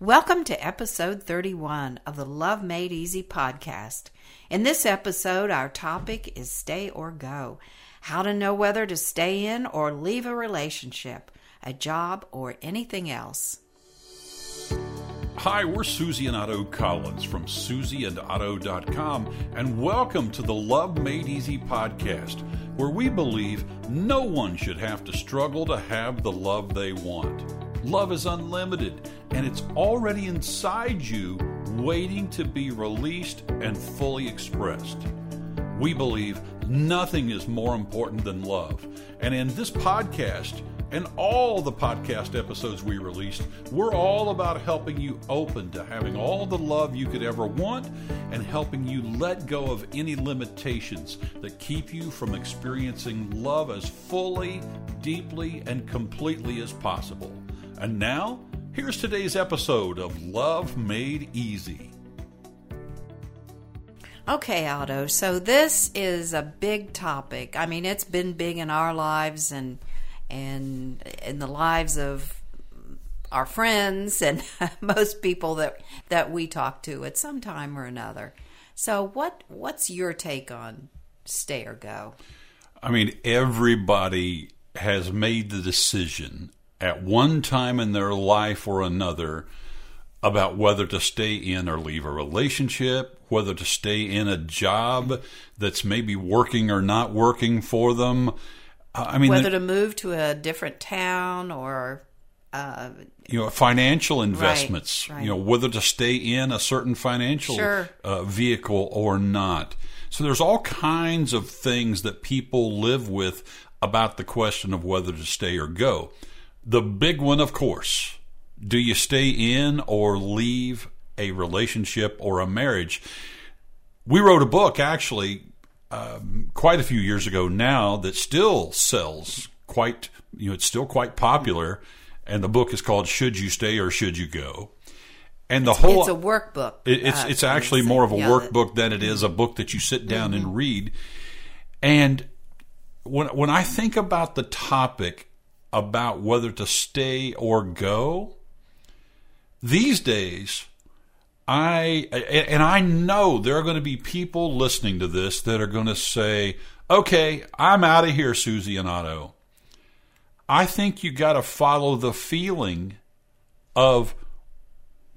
Welcome to episode 31 of the Love Made Easy podcast. In this episode, our topic is stay or go. How to know whether to stay in or leave a relationship, a job, or anything else. Hi, we're Susie and Otto Collins from susieandotto.com, and welcome to the Love Made Easy podcast, where we believe no one should have to struggle to have the love they want. Love is unlimited, and it's already inside you, waiting to be released and fully expressed. We believe nothing is more important than love. And in this podcast, and all the podcast episodes we released, we're all about helping you open to having all the love you could ever want and helping you let go of any limitations that keep you from experiencing love as fully, deeply, and completely as possible. And now, here's today's episode of Love Made Easy. Okay, Otto. So this is a big topic. I mean, it's been big in our lives and and in the lives of our friends and most people that that we talk to at some time or another. So what what's your take on stay or go? I mean, everybody has made the decision at one time in their life or another about whether to stay in or leave a relationship, whether to stay in a job that's maybe working or not working for them. I mean, whether to move to a different town or uh, you know financial investments. Right, right. You know whether to stay in a certain financial Sure. uh, vehicle or not. So there's all kinds of things that people live with about the question of whether to stay or go. The big one, of course, do you stay in or leave a relationship or a marriage? We wrote a book actually um, quite a few years ago now that still sells quite, you know, it's still quite popular. And the book is called "Should You Stay or Should You Go?" And the whole it's a workbook. it- it's uh, it's actually it's- more of a yeah, workbook than it is a book that you sit down and read. And when when I think about the topic about whether to stay or go, these days I and I know there are going to be people listening to this that are going to say, "Okay, I'm out of here, Susie and Otto." I think you got to follow the feeling of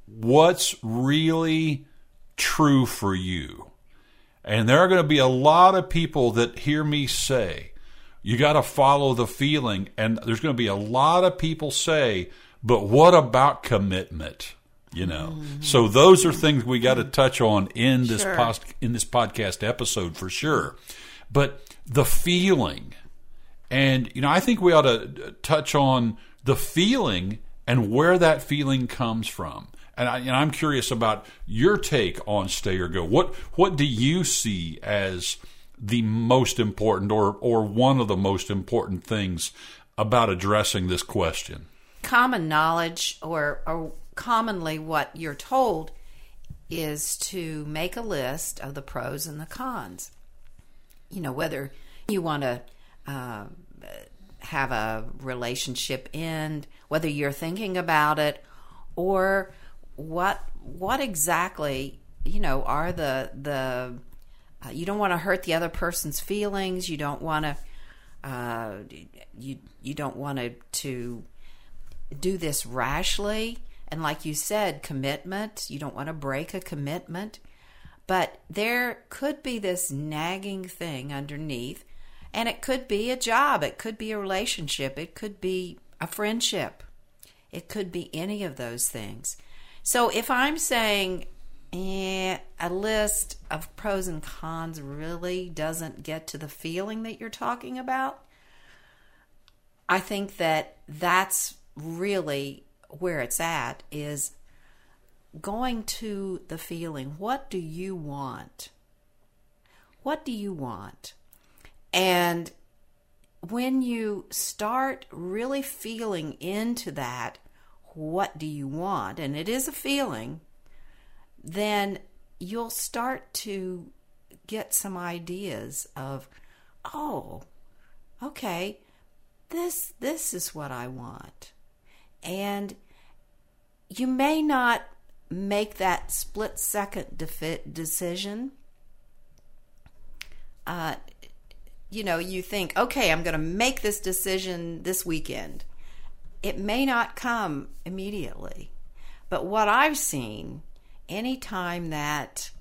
what's really true for you. And there are going to be a lot of people that hear me say, you got to follow the feeling. And there's going to be a lot of people say, but what about commitment? You know, mm-hmm. so those are things we got to touch on in this Sure. post, in this podcast episode for sure. But the feeling, and, you know, I think we ought to uh, touch on the feeling and where that feeling comes from. And, I, and I'm curious about your take on stay or go. What what do you see as the most important or or one of the most important things about addressing this question? common knowledge or, or commonly what you're told is to make a list of the pros and the cons. You know, whether you want to uh, have a relationship end, whether you're thinking about it, or what what exactly you know are the the uh, you don't want to hurt the other person's feelings. You don't want to uh, you you don't want to to do this rashly. And like you said, commitment. You don't want to break a commitment. But there could be this nagging thing underneath. And it could be a job. It could be a relationship. It could be a friendship. It could be any of those things. So if I'm saying eh, a list of pros and cons really doesn't get to the feeling that you're talking about, I think that that's really where it's at is going to the feeling. What do you want? What do you want? And when you start really feeling into that, what do you want? And it is a feeling, then you'll start to get some ideas of, oh, okay, this this is what I want. And you may not make that split second decision. Uh, you know, you think, okay, I'm going to make this decision this weekend. It may not come immediately. But what I've seen, anytime that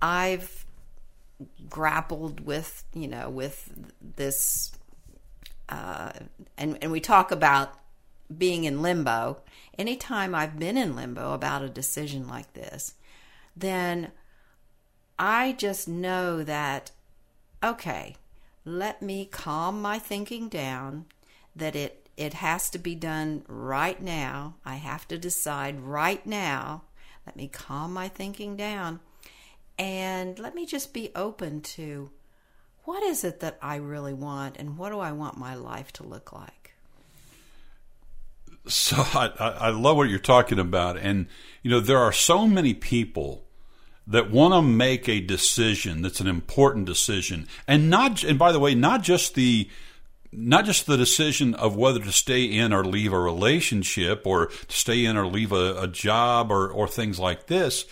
I've grappled with, you know, with this, uh, and, and we talk about being in limbo, anytime I've been in limbo about a decision like this, then I just know that, okay, let me calm my thinking down, that it, it has to be done right now. I have to decide right now. Let me calm my thinking down and let me just be open to what is it that I really want and what do I want my life to look like? So I, I love what you're talking about. And, you know, there are so many people that want to make a decision that's an important decision. And not, and by the way, not just the, not just the decision of whether to stay in or leave a relationship or to stay in or leave a, a job or, or things like this.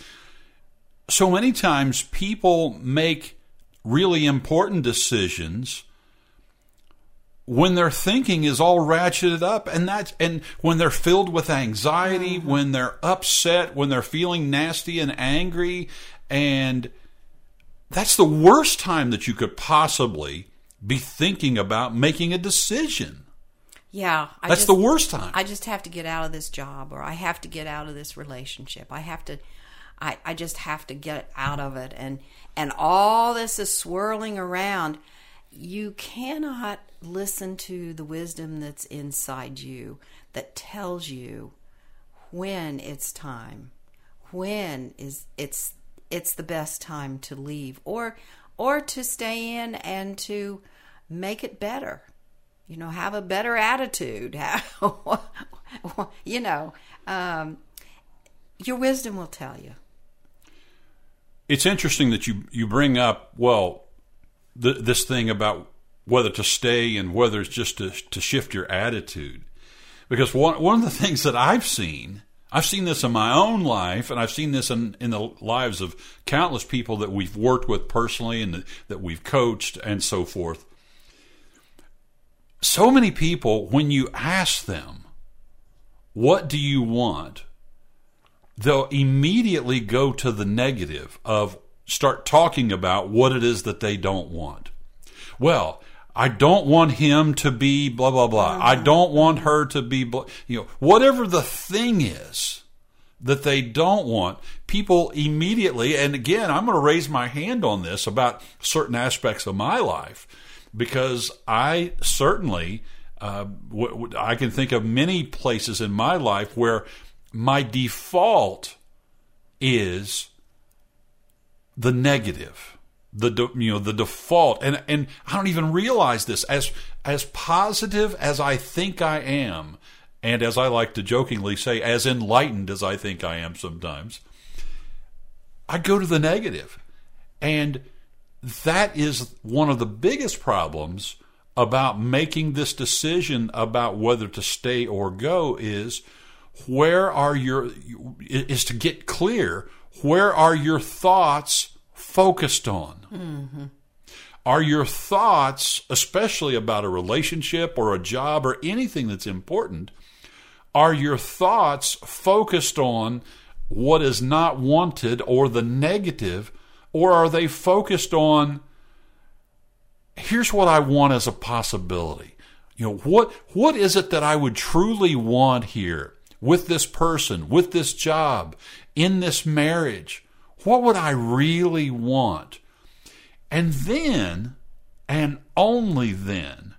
So many times people make really important decisions when their thinking is all ratcheted up and that's and when they're filled with anxiety mm-hmm. when they're upset when they're feeling nasty and angry and that's the worst time that you could possibly be thinking about making a decision. Yeah I that's just, the worst time. I just have to get out of this job or i have to get out of this relationship. I have to i, I just have to get out of it. And and all this is swirling around. You cannot listen to the wisdom that's inside you that tells you when it's time when is it's it's the best time to leave. Or or to stay in and to make it better. You know have a better attitude. You know um, your wisdom will tell you. It's interesting that you you bring up well the, this thing about whether to stay and whether it's just to, to shift your attitude. Because one, one of the things that I've seen, I've seen this in my own life, and I've seen this in, in the lives of countless people that we've worked with personally and that we've coached and so forth. So many people, when you ask them, What do you want? they'll immediately go to the negative of start talking about what it is that they don't want. Well, I don't want him to be blah blah blah. Mm-hmm. I don't want her to be blah, you know whatever the thing is that they don't want. People immediately and again, I'm going to raise my hand on this about certain aspects of my life because I certainly uh, w- w- I can think of many places in my life where my default is the negative the you know the default. And and I don't even realize this. As as positive as I think I am and as I like to jokingly say as enlightened as I think I am sometimes I go to the negative. And that is one of the biggest problems about making this decision about whether to stay or go is where are your is to get clear where are your thoughts focused on? Mm-hmm. Are your thoughts, especially about a relationship or a job or anything that's important, are your thoughts focused on what is not wanted or the negative, or are they focused on here's what I want as a possibility? You know, what what is it that I would truly want here with this person, with this job, in this marriage? What would I really want? And then, and only then,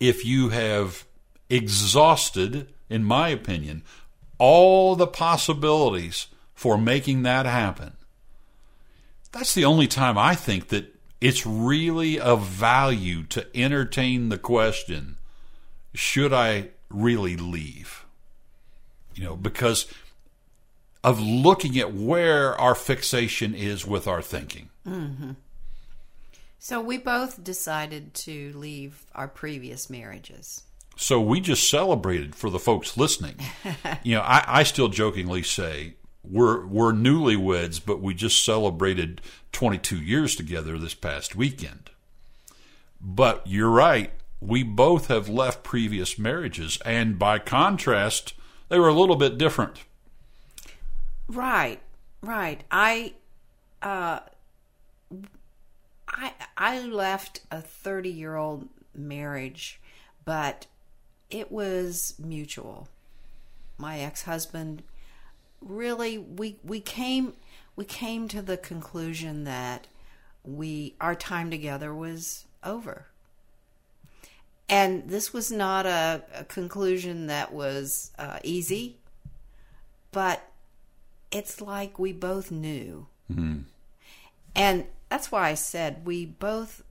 if you have exhausted, in my opinion, all the possibilities for making that happen, that's the only time I think that it's really of value to entertain the question should I really leave? You know, because of looking at where our fixation is with our thinking. Mm-hmm. So we both decided to leave our previous marriages. So we just celebrated for the folks listening. you know, I, I still jokingly say we're we're newlyweds, but we just celebrated 22 years together this past weekend. But you're right. We both have left previous marriages, and by contrast, they were a little bit different. Right, right. I, uh, I, I left a 30 year old marriage, but it was mutual. My ex husband really we we came we came to the conclusion that we our time together was over. And this was not a, a conclusion that was uh, easy, but it's like we both knew. Mm-hmm. And that's why I said we both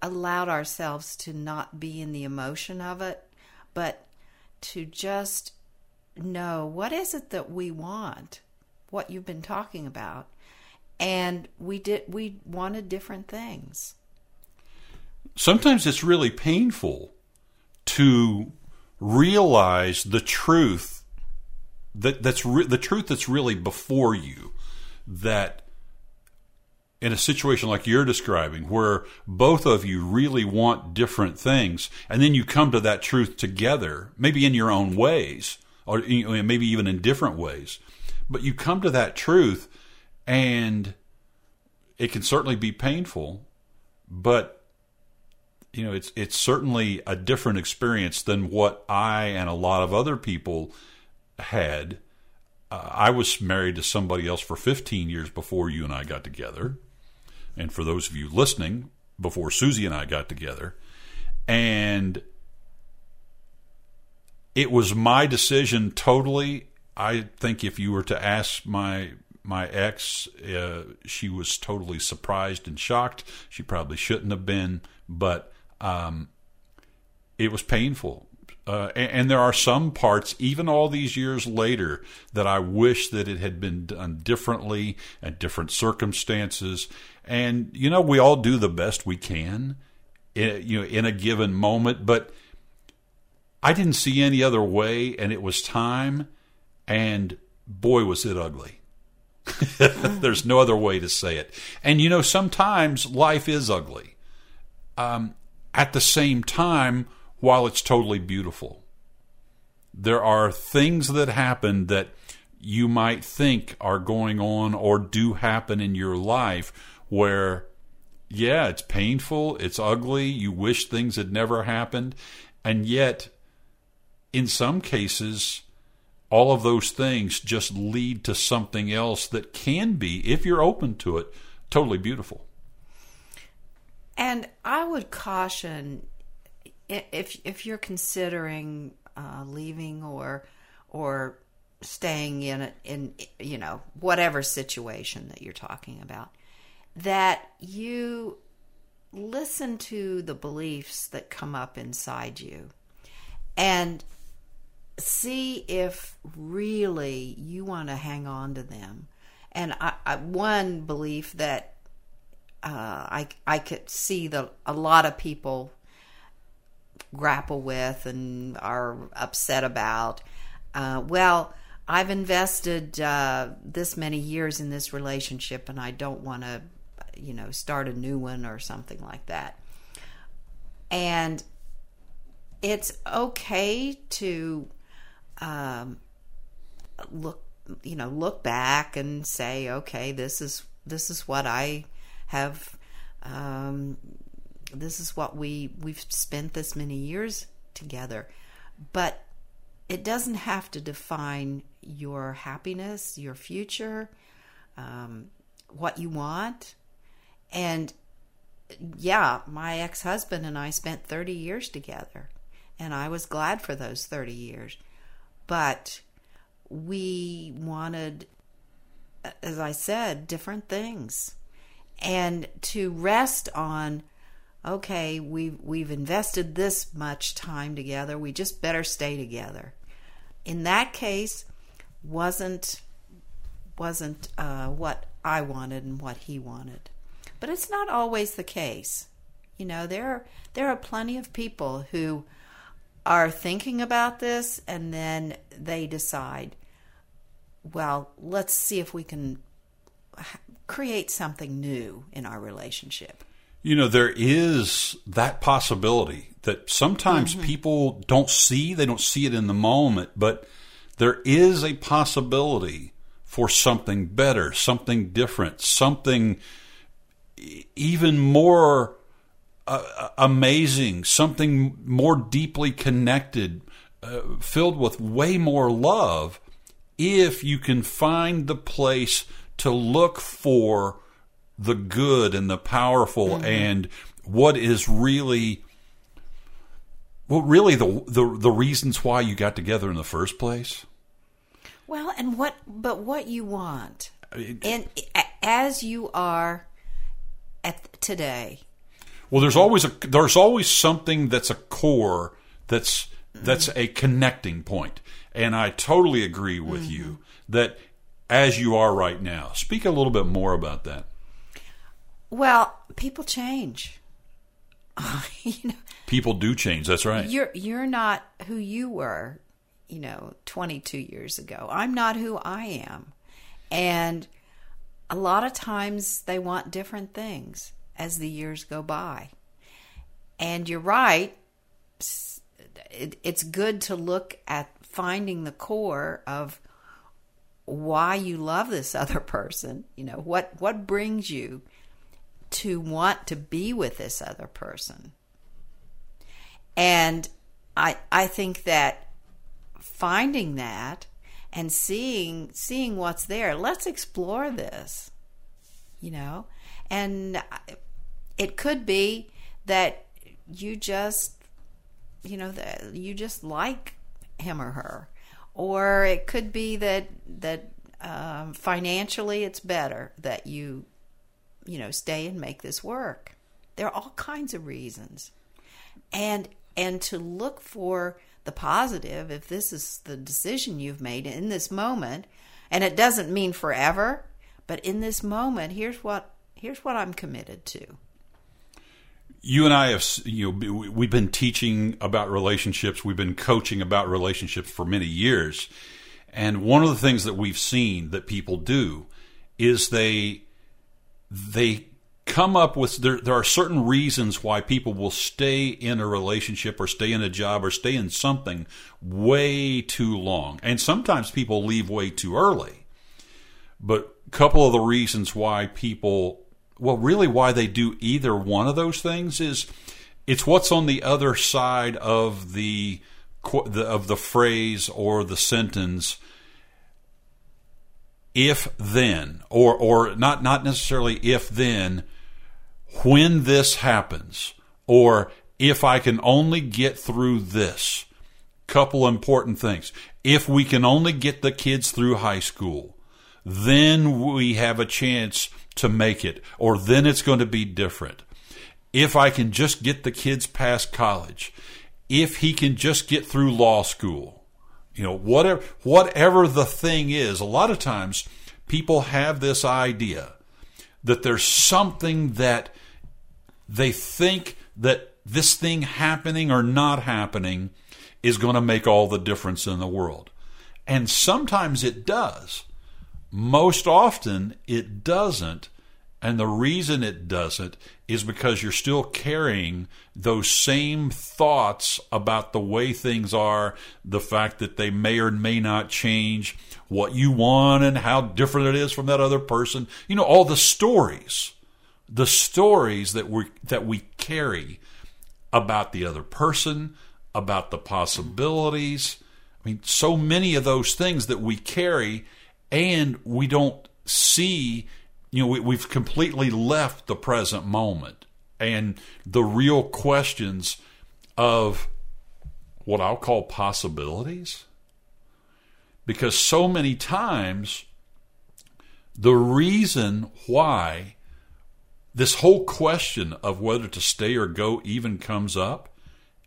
allowed ourselves to not be in the emotion of it, but to just know what is it that we want, what you've been talking about. And we did we wanted different things. Sometimes it's really painful to realize the truth that that's re- the truth that's really before you that in a situation like you're describing, where both of you really want different things, and then you come to that truth together, maybe in your own ways, or maybe even in different ways, but you come to that truth, and it can certainly be painful, but you know it's it's certainly a different experience than what I and a lot of other people had. Uh, I was married to somebody else for 15 years before you and I got together and for those of you listening, before Susie and I got together, and it was my decision totally. I think if you were to ask my my ex, uh, she was totally surprised and shocked. She probably shouldn't have been, but um, it was painful. Uh, and, and, there are some parts, even all these years later, that I wish that it had been done differently and different circumstances. And you know, we all do the best we can, in, you know, in a given moment. But I didn't see any other way, and it was time. And boy, was it ugly. There's no other way to say it. And you know, sometimes life is ugly. Um, at the same time, while it's totally beautiful, there are things that happen that you might think are going on or do happen in your life where yeah, it's painful, it's ugly, you wish things had never happened, and yet in some cases all of those things just lead to something else that can be if you're open to it totally beautiful. And I would caution if if you're considering uh, leaving or or staying in in you know whatever situation that you're talking about that you listen to the beliefs that come up inside you and see if really you want to hang on to them. And I, I, one belief that uh, I I could see that a lot of people grapple with and are upset about. Uh, well, I've invested uh, this many years in this relationship, and I don't want to you know, start a new one or something like that. And it's okay to um, look, you know, look back and say, okay, this is this is what I have. Um, this is what we we've spent this many years together, but it doesn't have to define your happiness, your future, um, what you want. And yeah, my ex husband and I spent 30 years together, and I was glad for those 30 years. But we wanted, as I said, different things. And to rest on, okay, we've, we've invested this much time together, we just better stay together. In that case, wasn't wasn't uh, what I wanted and what he wanted. But it's not always the case. You know, there are, there are plenty of people who are thinking about this and then they decide, well, let's see if we can create something new in our relationship. You know, there is that possibility that sometimes people don't see, they don't see it in the moment, but there is a possibility for something better, something different, something even more uh, amazing, something more deeply connected, uh, filled with way more love, if you can find the place to look for the good and the powerful mm-hmm. and what is really well really the, the the reasons why you got together in the first place? Well, and what but what you want. And as you are at today. well there's always a there's always something that's a core that's mm-hmm. that's a connecting point. And i totally agree with mm-hmm. you that as you are right now speak a little bit more about that Well, people change. you know, people do change that's right you're you're not who you were, you know, 22 years ago. I'm not who I am. And a lot of times they want different things as the years go by. And you're right. It, it's good to look at finding the core of why you love this other person. You know, what what brings you to want to be with this other person. And I I think that finding that and seeing seeing what's there, let's explore this. You know? And it could be that you just you know that you just like him or her or it could be that that um, financially it's better that you you know stay and make this work there are all kinds of reasons and and to look for the positive if this is the decision you've made in this moment and it doesn't mean forever but in this moment here's what here's what I'm committed to you and I have, you know, we've been teaching about relationships. We've been coaching about relationships for many years. And one of the things that we've seen that people do is they, they come up with, there, there are certain reasons why people will stay in a relationship or stay in a job or stay in something way too long. And sometimes people leave way too early. But a couple of the reasons why people well, really, why they do either one of those things is it's what's on the other side of the, of the phrase or the sentence. If then, or or not not necessarily if then, when this happens, or if I can only get through this. Couple important things. If we can only get the kids through high school, then we have a chance to make it, or then it's going to be different. If I can just get the kids past college, if he can just get through law school, you know, whatever whatever the thing is, a lot of times people have this idea that there's something that they think that this thing happening or not happening is going to make all the difference in the world. And sometimes it does. Most often it doesn't. And the reason it doesn't is because you're still carrying those same thoughts about the way things are, the fact that they may or may not change, what you want and how different it is from that other person. You know, all the stories, the stories that we that we carry about the other person, about the possibilities. I mean, so many of those things that we carry and we don't see you know, we, we've completely left the present moment and the real questions of what I'll call possibilities. Because so many times, the reason why this whole question of whether to stay or go even comes up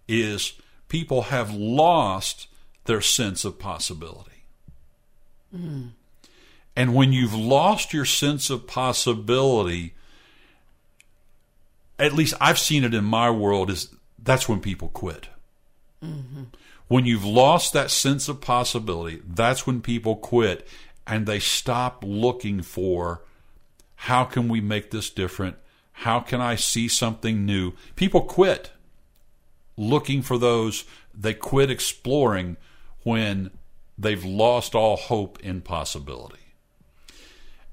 is people have lost their sense of possibility. Mm. And when you've lost your sense of possibility, at least I've seen it in my world, is that's when people quit. Mm-hmm. When you've lost that sense of possibility, that's when people quit and they stop looking for how can we make this different? How can I see something new? People quit looking for those, they quit exploring when they've lost all hope in possibility.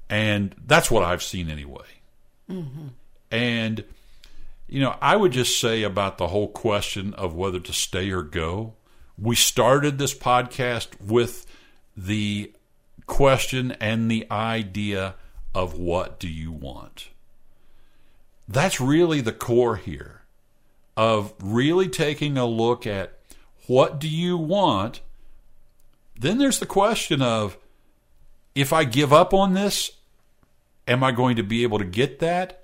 And that's what I've seen anyway. Mm-hmm. And, you know, I would just say about the whole question of whether to stay or go. We started this podcast with the question and the idea of what do you want? That's really the core here of really taking a look at what do you want. Then there's the question of if I give up on this, am I going to be able to get that?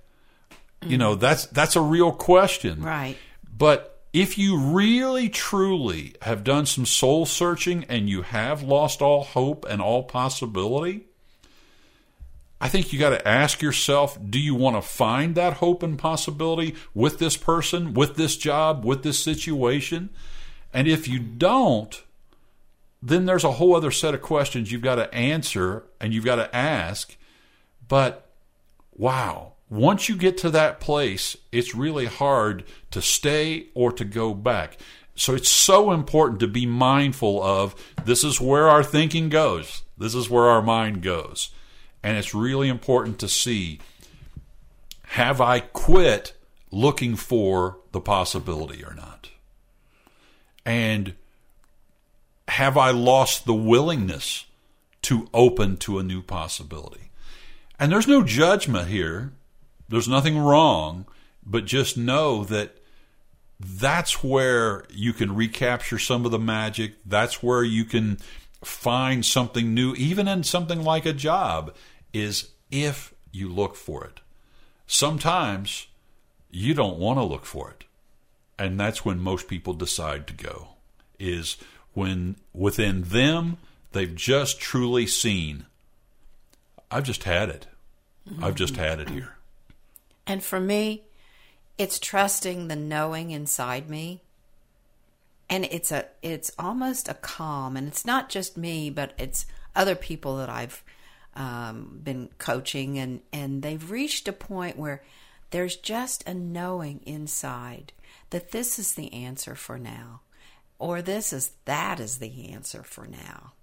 You know, that's that's a real question. Right. But if you really truly have done some soul searching and you have lost all hope and all possibility, I think you got to ask yourself do you want to find that hope and possibility with this person, with this job, with this situation? And if you don't, then there's a whole other set of questions you've got to answer and you've got to ask. But wow, once you get to that place, it's really hard to stay or to go back. So it's so important to be mindful of this is where our thinking goes, this is where our mind goes. And it's really important to see have I quit looking for the possibility or not? And have I lost the willingness to open to a new possibility? And there's no judgment here. There's nothing wrong, but just know that that's where you can recapture some of the magic. That's where you can find something new, even in something like a job, is if you look for it. Sometimes you don't want to look for it. And that's when most people decide to go, is when within them they've just truly seen, I've just had it. I've just had it here. And for me, it's trusting the knowing inside me. And it's a it's almost a calm, and it's not just me, but it's other people that I've um, been coaching, and and they've reached a point where there's just a knowing inside that this is the answer for now, or this is that is the answer for now,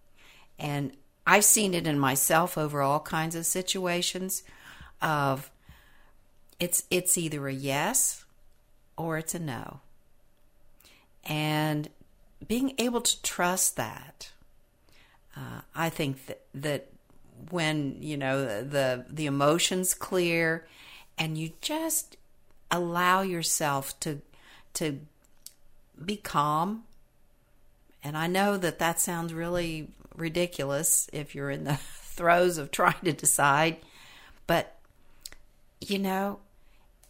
and I've seen it in myself over all kinds of situations of it's it's either a yes or it's a no. And being able to trust that, uh, I think that, that when you know the the emotions clear, and you just allow yourself to to be calm. And I know that that sounds really ridiculous if you're in the throes of trying to decide, but you know,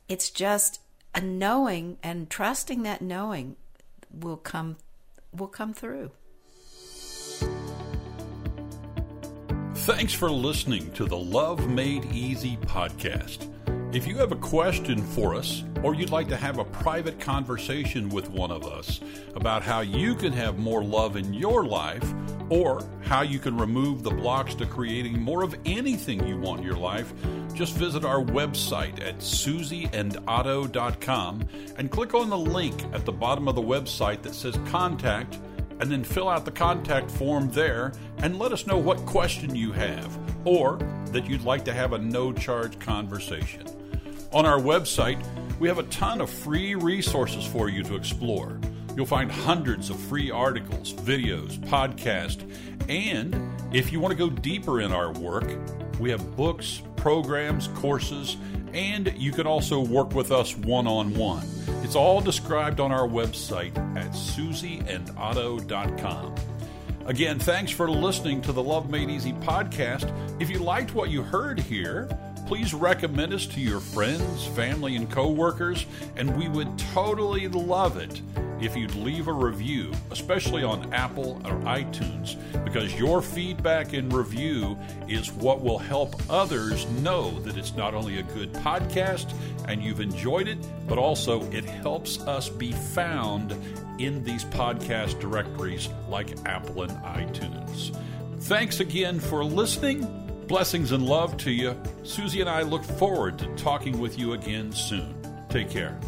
it's just a knowing and trusting that knowing will come will come through. Thanks for listening to the Love Made Easy podcast. If you have a question for us, or you'd like to have a private conversation with one of us about how you can have more love in your life, or how you can remove the blocks to creating more of anything you want in your life, just visit our website at susieandotto.com and click on the link at the bottom of the website that says contact and then fill out the contact form there and let us know what question you have or that you'd like to have a no charge conversation. On our website, we have a ton of free resources for you to explore. You'll find hundreds of free articles, videos, podcasts, and if you want to go deeper in our work, we have books, programs, courses, and you can also work with us one on one. It's all described on our website at susieandotto.com. Again, thanks for listening to the Love Made Easy podcast. If you liked what you heard here, please recommend us to your friends, family, and coworkers, and we would totally love it if you'd leave a review, especially on Apple or iTunes, because your feedback and review is what will help others know that it's not only a good podcast and you've enjoyed it, but also it helps us be found in these podcast directories like Apple and iTunes. Thanks again for listening. Blessings and love to you. Susie and I look forward to talking with you again soon. Take care.